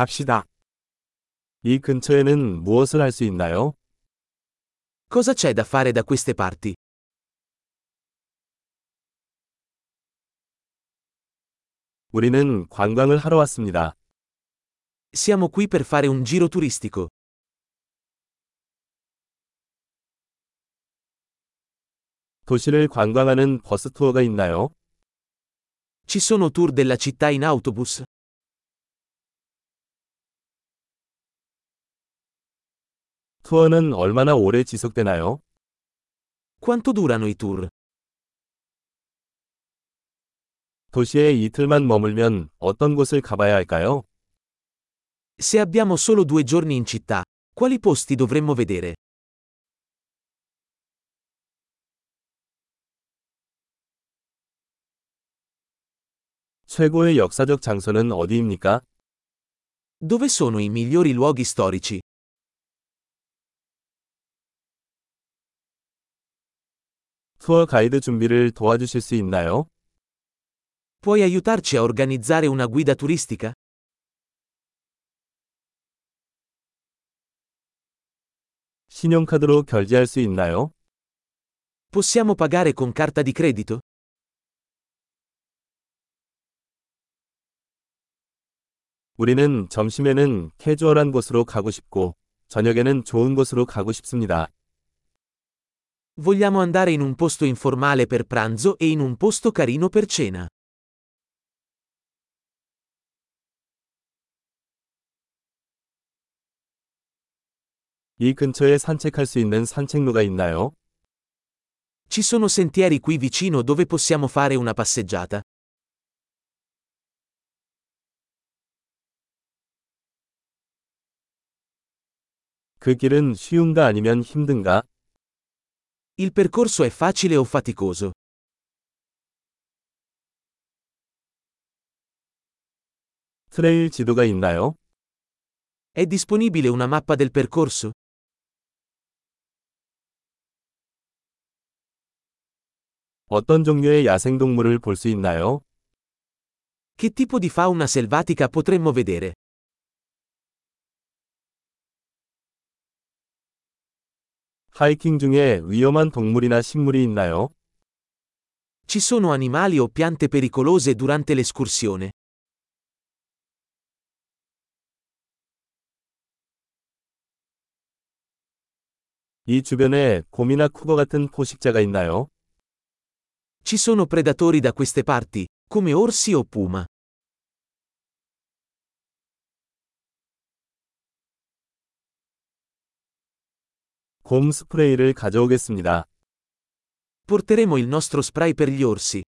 갑시다. 이 근처에는 무엇을 할 수 있나요? Cosa c'è da fare da queste parti? 우리는 관광을 하러 왔습니다. Siamo qui per fare un giro turistico. 도시를 관광하는 버스 투어가 있나요? Ci sono tour della città in autobus? 투어는 얼마나 오래 지속되나요? Quanto durano i tour? 도시에 이틀만 머물면 어떤 곳을 가봐야 할까요? Se abbiamo solo due giorni in città, quali posti dovremmo vedere? 최고의 역사적 장소는 어디입니까? Dove sono i migliori luoghi storici? 투어 가이드 준비를 도와주실 수 있나요? Puoi aiutarci a organizzare una guida turistica? 신용카드로 결제할 수 있나요? Possiamo pagare con carta di credito? 우리는 점심에는 캐주얼한 곳으로 가고 싶고, 저녁에는 좋은 곳으로 가고 싶습니다. Vogliamo andare in un posto informale per pranzo e in un posto carino per cena. 이 근처에 산책할 수 있는 산책로가 있나요? Ci sono sentieri qui vicino dove possiamo fare una passeggiata? 그 길은 쉬운가 아니면 힘든가? Il percorso è facile o faticoso? 트레일 지도가 있나요? È disponibile una mappa del percorso? 어떤 종류의 야생동물을 볼 수 있나요? Che tipo di fauna selvatica potremmo vedere? 하이킹 중에 위험한 동물이나 식물이 있나요? Ci sono animali o piante pericolose durante l'escursione? 이 주변에 곰이나 쿠거 같은 포식자가 있나요? Ci sono predatori da queste parti, come orsi o puma. 곰 스프레이를 가져오겠습니다. Porteremo il nostro spray per gli orsi.